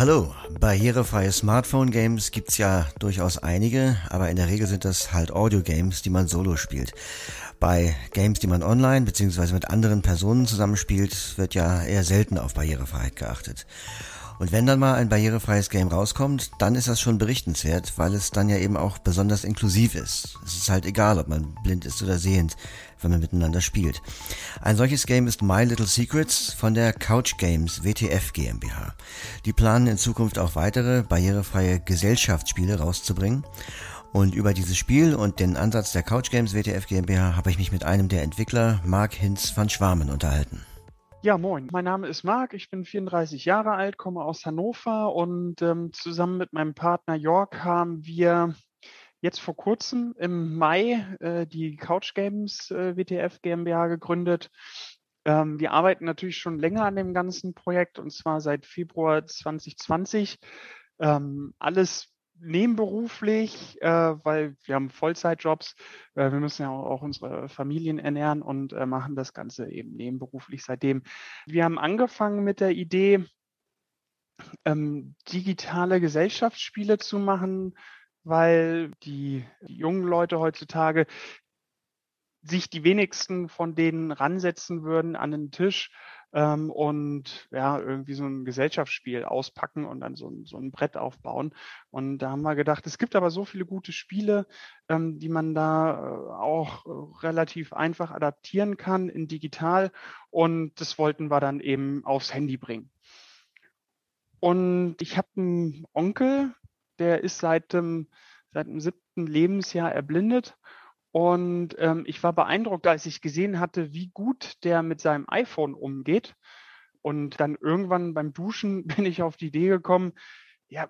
Hallo, barrierefreie Smartphone-Games gibt's ja durchaus einige, aber in der Regel sind das halt Audio-Games, die man solo spielt. Bei Games, die man online bzw. mit anderen Personen zusammenspielt, wird ja eher selten auf Barrierefreiheit geachtet. Und wenn dann mal ein barrierefreies Game rauskommt, dann ist das schon berichtenswert, weil es dann ja eben auch besonders inklusiv ist. Es ist halt egal, ob man blind ist oder sehend, wenn man miteinander spielt. Ein solches Game ist My Little Secrets von der Couch Games WTF GmbH. Die planen in Zukunft auch weitere barrierefreie Gesellschaftsspiele rauszubringen. Und über dieses Spiel und den Ansatz der Couch Games WTF GmbH habe ich mich mit einem der Entwickler, Mark Hinz van Schwarmen, unterhalten. Ja, moin. Mein Name ist Marc, ich bin 34 Jahre alt, komme aus Hannover und ähm, zusammen mit meinem Partner Jörg haben wir jetzt vor kurzem im Mai äh, die Couch Games äh, WTF GmbH gegründet. Ähm, wir arbeiten natürlich schon länger an dem ganzen Projekt und zwar seit Februar 2020. Ähm, alles nebenberuflich, äh, weil wir haben Vollzeitjobs. Äh, wir müssen ja auch, auch unsere Familien ernähren und äh, machen das Ganze eben nebenberuflich seitdem. Wir haben angefangen mit der Idee, ähm, digitale Gesellschaftsspiele zu machen, weil die, die jungen Leute heutzutage sich die wenigsten von denen ransetzen würden an den Tisch ähm, und ja, irgendwie so ein Gesellschaftsspiel auspacken und dann so ein, so ein Brett aufbauen. Und da haben wir gedacht, es gibt aber so viele gute Spiele, ähm, die man da äh, auch äh, relativ einfach adaptieren kann in digital. Und das wollten wir dann eben aufs Handy bringen. Und ich habe einen Onkel, der ist seit dem, seit dem siebten Lebensjahr erblindet und ähm, ich war beeindruckt, als ich gesehen hatte, wie gut der mit seinem iPhone umgeht. Und dann irgendwann beim Duschen bin ich auf die Idee gekommen, ja,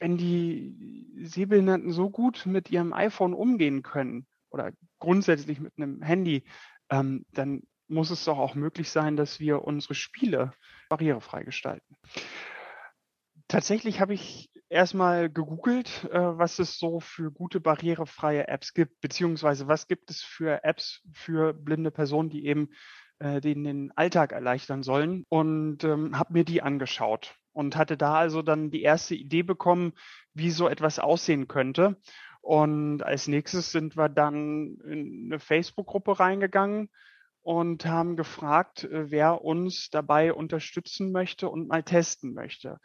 wenn die Sehbehinderten so gut mit ihrem iPhone umgehen können oder grundsätzlich mit einem Handy, ähm, dann muss es doch auch möglich sein, dass wir unsere Spiele barrierefrei gestalten. Tatsächlich habe ich erstmal gegoogelt, äh, was es so für gute barrierefreie Apps gibt, beziehungsweise was gibt es für Apps für blinde Personen, die eben äh, denen den Alltag erleichtern sollen und ähm, habe mir die angeschaut und hatte da also dann die erste Idee bekommen, wie so etwas aussehen könnte. Und als nächstes sind wir dann in eine Facebook-Gruppe reingegangen und haben gefragt, äh, wer uns dabei unterstützen möchte und mal testen möchte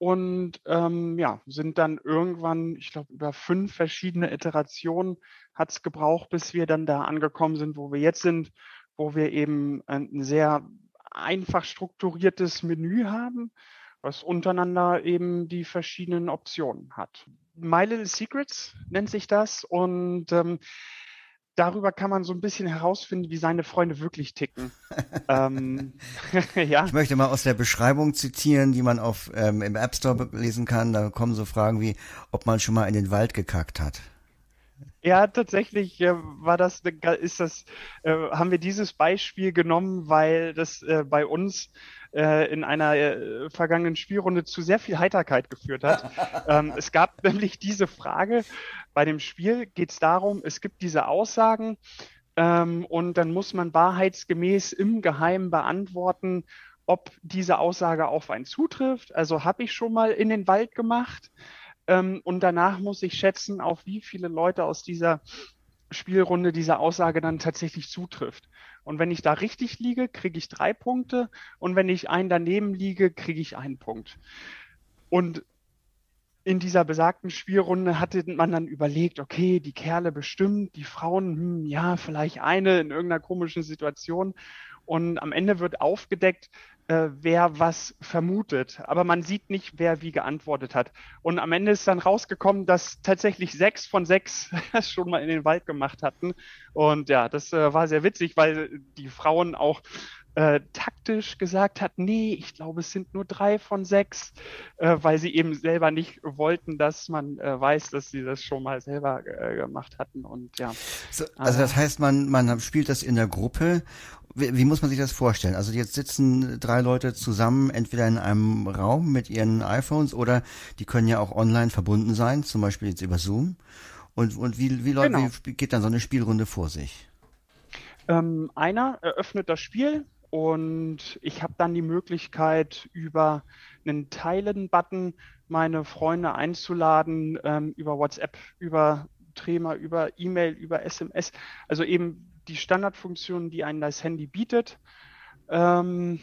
und ähm, ja, sind dann irgendwann, ich glaube, über fünf verschiedene Iterationen hat es gebraucht, bis wir dann da angekommen sind, wo wir jetzt sind, wo wir eben ein sehr einfach strukturiertes Menü haben, was untereinander eben die verschiedenen Optionen hat. My Little Secrets nennt sich das und ähm, darüber kann man so ein bisschen herausfinden, wie seine Freunde wirklich ticken. ähm, ja. Ich möchte mal aus der Beschreibung zitieren, die man auf ähm, im App Store lesen kann. Da kommen so Fragen wie, ob man schon mal in den Wald gekackt hat. Ja, tatsächlich äh, war das, ist das, äh, haben wir dieses Beispiel genommen, weil das äh, bei uns äh, in einer äh, vergangenen Spielrunde zu sehr viel Heiterkeit geführt hat. ähm, es gab nämlich diese Frage, bei dem Spiel geht es darum, es gibt diese Aussagen ähm, und dann muss man wahrheitsgemäß im Geheimen beantworten, ob diese Aussage auf einen zutrifft. Also habe ich schon mal in den Wald gemacht ähm, und danach muss ich schätzen, auf wie viele Leute aus dieser Spielrunde diese Aussage dann tatsächlich zutrifft. Und wenn ich da richtig liege, kriege ich drei Punkte. Und wenn ich einen daneben liege, kriege ich einen Punkt. Und in dieser besagten Spielrunde hatte man dann überlegt, okay, die Kerle bestimmt, die Frauen, hm, ja, vielleicht eine in irgendeiner komischen Situation. Und am Ende wird aufgedeckt, äh, wer was vermutet. Aber man sieht nicht, wer wie geantwortet hat. Und am Ende ist dann rausgekommen, dass tatsächlich sechs von sechs das schon mal in den Wald gemacht hatten. Und ja, das äh, war sehr witzig, weil die Frauen auch äh, taktisch gesagt hat, nee, ich glaube, es sind nur drei von sechs, äh, weil sie eben selber nicht wollten, dass man äh, weiß, dass sie das schon mal selber äh, gemacht hatten. Und ja. So, also das heißt, man, man spielt das in der Gruppe. Wie, wie muss man sich das vorstellen? Also jetzt sitzen drei Leute zusammen, entweder in einem Raum mit ihren iPhones oder die können ja auch online verbunden sein, zum Beispiel jetzt über Zoom. Und, und wie, wie, genau. wie geht dann so eine Spielrunde vor sich? Ähm, einer eröffnet das Spiel, Und ich habe dann die Möglichkeit, über einen Teilen-Button meine Freunde einzuladen, ähm, über WhatsApp, über Trema, über E-Mail, über SMS. Also eben die Standardfunktionen, die einem das Handy bietet. Ähm,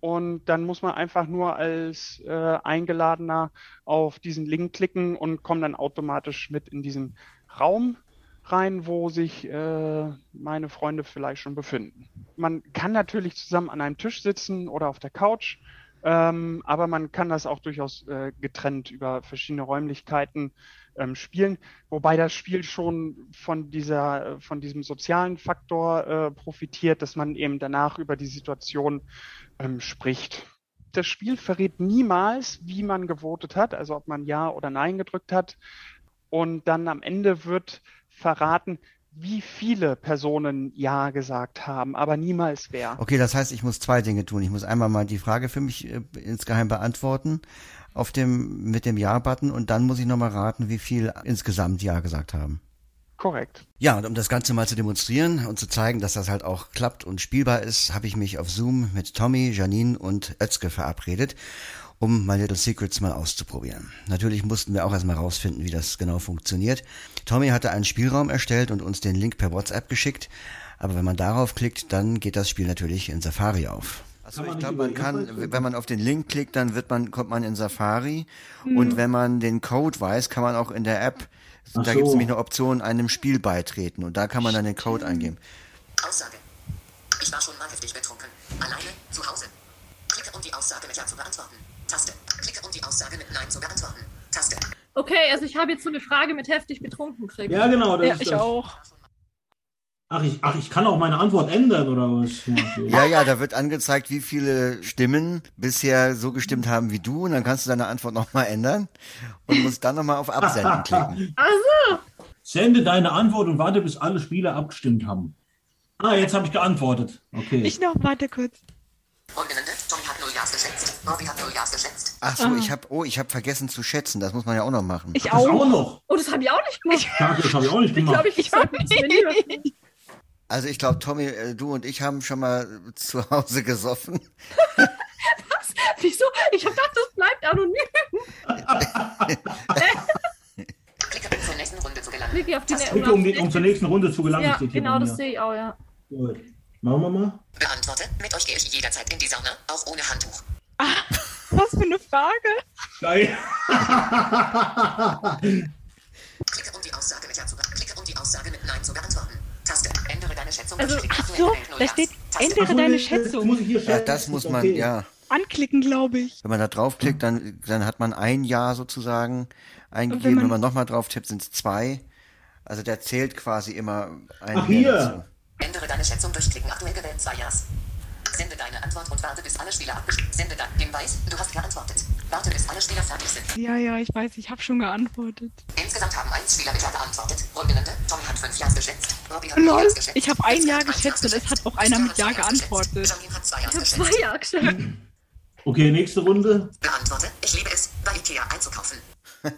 und dann muss man einfach nur als äh, Eingeladener auf diesen Link klicken und kommt dann automatisch mit in diesen Raum rein, wo sich äh, meine Freunde vielleicht schon befinden. Man kann natürlich zusammen an einem Tisch sitzen oder auf der Couch, ähm, aber man kann das auch durchaus äh, getrennt über verschiedene Räumlichkeiten ähm, spielen, wobei das Spiel schon von dieser, von diesem sozialen Faktor äh, profitiert, dass man eben danach über die Situation ähm, spricht. Das Spiel verrät niemals, wie man gewotet hat, also ob man Ja oder Nein gedrückt hat. Und dann am Ende wird verraten, wie viele Personen Ja gesagt haben, aber niemals wer. Okay, das heißt, ich muss zwei Dinge tun. Ich muss einmal mal die Frage für mich äh, insgeheim beantworten auf dem, mit dem Ja-Button und dann muss ich nochmal raten, wie viel insgesamt Ja gesagt haben. Korrekt. Ja, und um das Ganze mal zu demonstrieren und zu zeigen, dass das halt auch klappt und spielbar ist, habe ich mich auf Zoom mit Tommy, Janine und Özke verabredet, um My Little Secrets mal auszuprobieren. Natürlich mussten wir auch erstmal rausfinden, wie das genau funktioniert. Tommy hatte einen Spielraum erstellt und uns den Link per WhatsApp geschickt, aber wenn man darauf klickt, dann geht das Spiel natürlich in Safari auf. Also ich glaube, man kann, wenn man auf den Link klickt, dann wird man, kommt man in Safari. Mhm. Und wenn man den Code weiß, kann man auch in der App, Ach da so. gibt es nämlich eine Option, einem Spiel beitreten. Und da kann man dann den Code eingeben. Aussage. Ich war schon mal heftig betrunken. Alleine, zu Hause. Klicke, um die Aussage mit Ja zu beantworten. Taste. Klicke, um die Aussage mit Nein zu beantworten. Taste. Okay, also ich habe jetzt so eine Frage mit heftig betrunken gekriegt. Ja, genau. Das ja, ich das. auch. Ach ich, ach, ich kann auch meine Antwort ändern, oder was? Ja, ja, da wird angezeigt, wie viele Stimmen bisher so gestimmt haben wie du. Und dann kannst du deine Antwort nochmal ändern und musst dann nochmal auf Absenden klicken. Also. Sende deine Antwort und warte, bis alle Spieler abgestimmt haben. Ah, jetzt habe ich geantwortet. Okay. Ich noch, warte kurz. Ach so, ich habe oh, ich habe vergessen zu schätzen. Das muss man ja auch noch machen. Ich auch. auch noch. Oh, das habe ich auch nicht gemacht. Ja, das habe ich auch nicht gemacht. Ich glaube, ich, ich nicht. Also ich glaube, Tommy, äh, du und ich haben schon mal zu Hause gesoffen. Was? Wieso? Ich habe gedacht, das bleibt anonym. Klicke, um zur nächsten Runde zu gelangen. Klicke, um, um, zur nächsten Runde zu gelangen. Ja, genau, das sehe ich auch, ja. Gut. Machen wir mal. Beantworte, mit euch gehe ich jederzeit in die Sauna, auch ohne Handtuch. Ah, was für eine Frage. Geil. Klicke, um die Aussage mit Ja zu Klicke, um die Aussage mit Nein zu beantworten. Taste. Ändere deine Schätzung. Also, ach so, da steht, ändere so, deine Schätzung. Ja, das muss man, okay. ja. Anklicken, glaube ich. Wenn man da draufklickt, dann, dann hat man ein Ja sozusagen eingegeben. Wenn man, man nochmal drauf tippt, sind es zwei. Also der zählt quasi immer ein Ach, hier. Ändere deine Schätzung durch Klicken. Aktuell gewählt zwei Ja's. Sende deine Antwort und warte, bis alle Spieler abgestimmt Sende dein Hinweis, du hast geantwortet. Warte, bis alle Spieler fertig sind. Ja, ja, ich weiß, ich habe schon geantwortet. Insgesamt haben eins Spieler mit Ja geantwortet. Rundenende, Tommy hat fünf Ja's geschätzt. Robbie hat Lol, geschätzt. ich habe ein Ja geschätzt und es hat auch einer mit Ja geantwortet. Janine hat zwei Ja's geschätzt. Zwei Ja geschätzt. Okay, nächste Runde. Beantworte, ich liebe es, bei Ikea einzukaufen.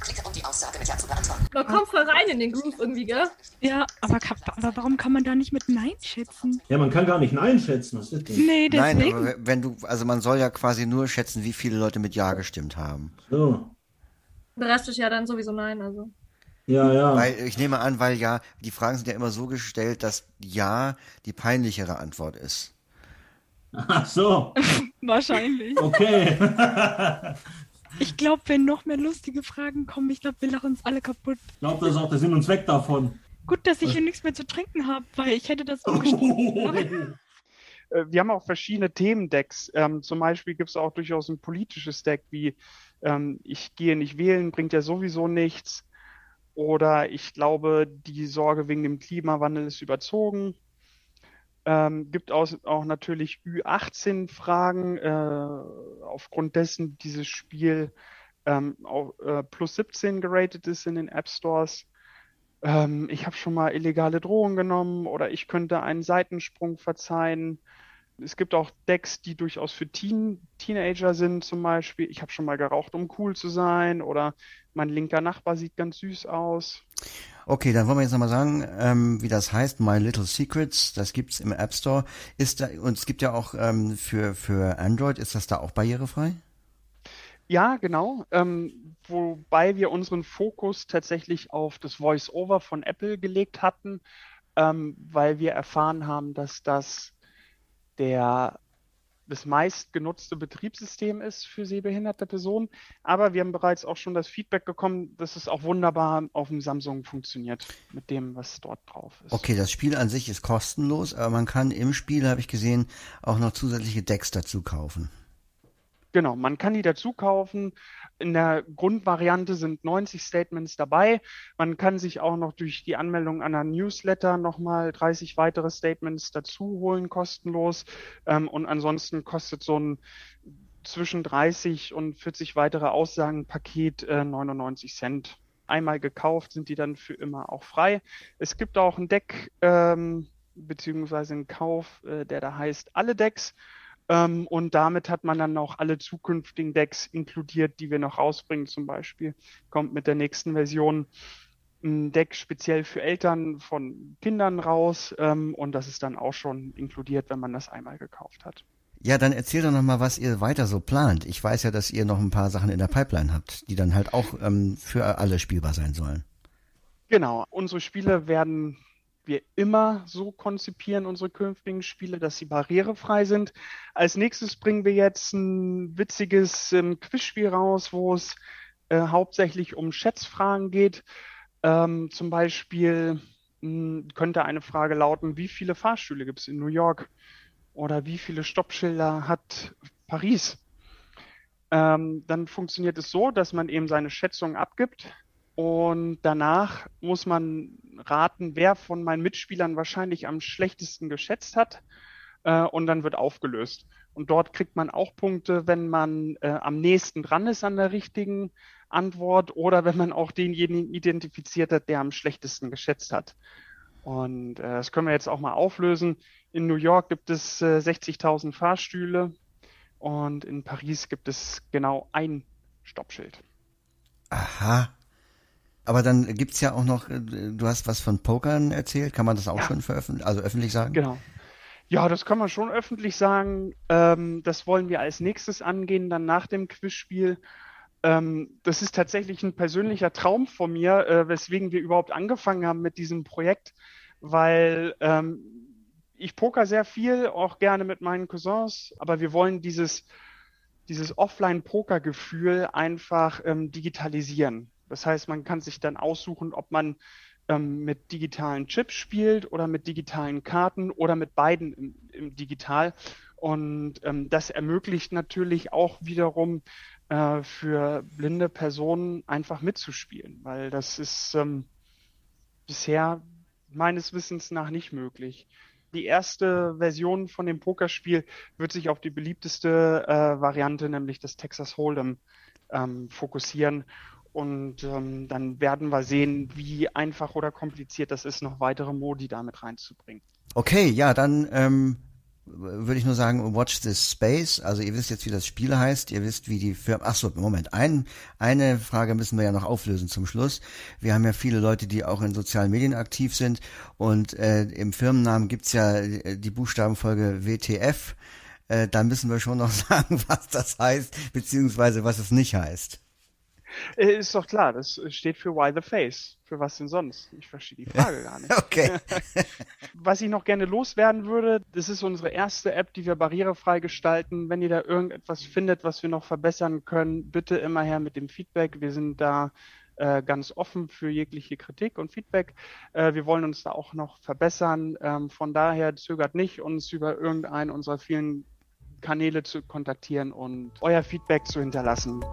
Klicke, die Aussage mit Ja zu beantworten. Man kommt voll rein in den Groove irgendwie, gell? Ja, aber, aber warum kann man da nicht mit Nein schätzen? Ja, man kann gar nicht Nein schätzen. Was ist das? Nee, deswegen. Nein, aber wenn du, also man soll ja quasi nur schätzen, wie viele Leute mit Ja gestimmt haben. So. Der Rest ist ja dann sowieso Nein, also. Ja, ja. Weil ich nehme an, weil ja, die Fragen sind ja immer so gestellt, dass Ja die peinlichere Antwort ist. Ach so. Wahrscheinlich. Okay. Ich glaube, wenn noch mehr lustige Fragen kommen, ich glaube, wir lachen uns alle kaputt. Ich glaube, das ist auch der Sinn und Zweck davon. Gut, dass ich hier nichts mehr zu trinken habe, weil ich hätte das umgestellt. Äh, wir haben auch verschiedene Themendecks. Ähm, zum Beispiel gibt es auch durchaus ein politisches Deck, wie ähm, ich gehe nicht wählen, bringt ja sowieso nichts. Oder ich glaube, die Sorge wegen dem Klimawandel ist überzogen. Ähm, gibt auch, auch natürlich Ü18-Fragen, äh, aufgrund dessen dieses Spiel ähm, auf, äh, plus 17 geratet ist in den App Stores. Ähm, ich habe schon mal illegale Drohungen genommen oder ich könnte einen Seitensprung verzeihen. Es gibt auch Decks, die durchaus für Teen Teenager sind, zum Beispiel. Ich habe schon mal geraucht, um cool zu sein. Oder mein linker Nachbar sieht ganz süß aus. Okay, dann wollen wir jetzt nochmal sagen, ähm, wie das heißt, My Little Secrets, das gibt's im App Store. Ist da, und es gibt ja auch ähm, für, für Android, ist das da auch barrierefrei? Ja, genau. Ähm, wobei wir unseren Fokus tatsächlich auf das Voice-Over von Apple gelegt hatten, ähm, weil wir erfahren haben, dass das der das meistgenutzte Betriebssystem ist für sehbehinderte Personen. Aber wir haben bereits auch schon das Feedback bekommen, dass es auch wunderbar auf dem Samsung funktioniert mit dem, was dort drauf ist. Okay, das Spiel an sich ist kostenlos, aber man kann im Spiel, habe ich gesehen, auch noch zusätzliche Decks dazu kaufen. Genau, man kann die dazu kaufen. In der Grundvariante sind 90 Statements dabei. Man kann sich auch noch durch die Anmeldung an einer Newsletter nochmal 30 weitere Statements dazu holen, kostenlos. Ähm, und ansonsten kostet so ein zwischen 30 und 40 weitere Aussagenpaket äh, 99 Cent. Einmal gekauft sind die dann für immer auch frei. Es gibt auch ein Deck ähm, beziehungsweise einen Kauf, äh, der da heißt alle Decks. Ähm, und damit hat man dann auch alle zukünftigen Decks inkludiert, die wir noch rausbringen. Zum Beispiel kommt mit der nächsten Version ein Deck speziell für Eltern von Kindern raus. Ähm, und das ist dann auch schon inkludiert, wenn man das einmal gekauft hat. Ja, dann erzähl doch noch mal, was ihr weiter so plant. Ich weiß ja, dass ihr noch ein paar Sachen in der Pipeline habt, die dann halt auch ähm, für alle spielbar sein sollen. Genau, unsere Spiele werden wir immer so konzipieren, unsere künftigen Spiele, dass sie barrierefrei sind. Als nächstes bringen wir jetzt ein witziges ähm, Quizspiel raus, wo es äh, hauptsächlich um Schätzfragen geht. Ähm, zum Beispiel mh, hm, könnte eine Frage lauten, wie viele Fahrstühle gibt es in New York? Oder wie viele Stoppschilder hat Paris? Ähm, dann funktioniert es so, dass man eben seine Schätzung abgibt und danach muss man raten, wer von meinen Mitspielern wahrscheinlich am schlechtesten geschätzt hat. Äh, und dann wird aufgelöst. Und dort kriegt man auch Punkte, wenn man äh, am nächsten dran ist an der richtigen Antwort oder wenn man auch denjenigen identifiziert hat, der am schlechtesten geschätzt hat. Und äh, das können wir jetzt auch mal auflösen. In New York gibt es äh, 60.000 Fahrstühle und in Paris gibt es genau ein Stoppschild. Aha, aber dann gibt's ja auch noch, äh, du hast was von Pokern erzählt, kann man das auch ja. schon veröffentlichen, also öffentlich sagen? Genau. Ja, das kann man schon öffentlich sagen. Ähm, das wollen wir als nächstes angehen, dann nach dem Quizspiel. Ähm, das ist tatsächlich ein persönlicher Traum von mir, äh, weswegen wir überhaupt angefangen haben mit diesem Projekt, weil ähm, ich poker sehr viel, auch gerne mit meinen Cousins, aber wir wollen dieses, dieses Offline-Poker-Gefühl einfach ähm, digitalisieren. Das heißt, man kann sich dann aussuchen, ob man ähm, mit digitalen Chips spielt oder mit digitalen Karten oder mit beiden im, im Digital. Und ähm, das ermöglicht natürlich auch wiederum äh, für blinde Personen einfach mitzuspielen, weil das ist ähm, bisher meines Wissens nach nicht möglich. Die erste Version von dem Pokerspiel wird sich auf die beliebteste äh, Variante, nämlich das Texas Hold'em, ähm, fokussieren. Und ähm, dann werden wir sehen, wie einfach oder kompliziert das ist, noch weitere Modi damit reinzubringen. Okay, ja, dann ähm, würde ich nur sagen, watch this space. Also ihr wisst jetzt, wie das Spiel heißt. Ihr wisst, wie die Firma. Ach so, Moment. Ein, eine Frage müssen wir ja noch auflösen zum Schluss. Wir haben ja viele Leute, die auch in sozialen Medien aktiv sind. Und äh, im Firmennamen gibt's ja äh, die Buchstabenfolge WTF. Äh, da müssen wir schon noch sagen, was das heißt, beziehungsweise was es nicht heißt. Äh, ist doch klar, das steht für Why the Face. Für was denn sonst? Ich verstehe die Frage gar nicht. Okay. was ich noch gerne loswerden würde, das ist unsere erste App, die wir barrierefrei gestalten. Wenn ihr da irgendetwas findet, was wir noch verbessern können, bitte immer her mit dem Feedback. Wir sind da äh, ganz offen für jegliche Kritik und Feedback. Äh, wir wollen uns da auch noch verbessern. Ähm, von daher zögert nicht, uns über irgendeinen unserer vielen Kanäle zu kontaktieren und euer Feedback zu hinterlassen.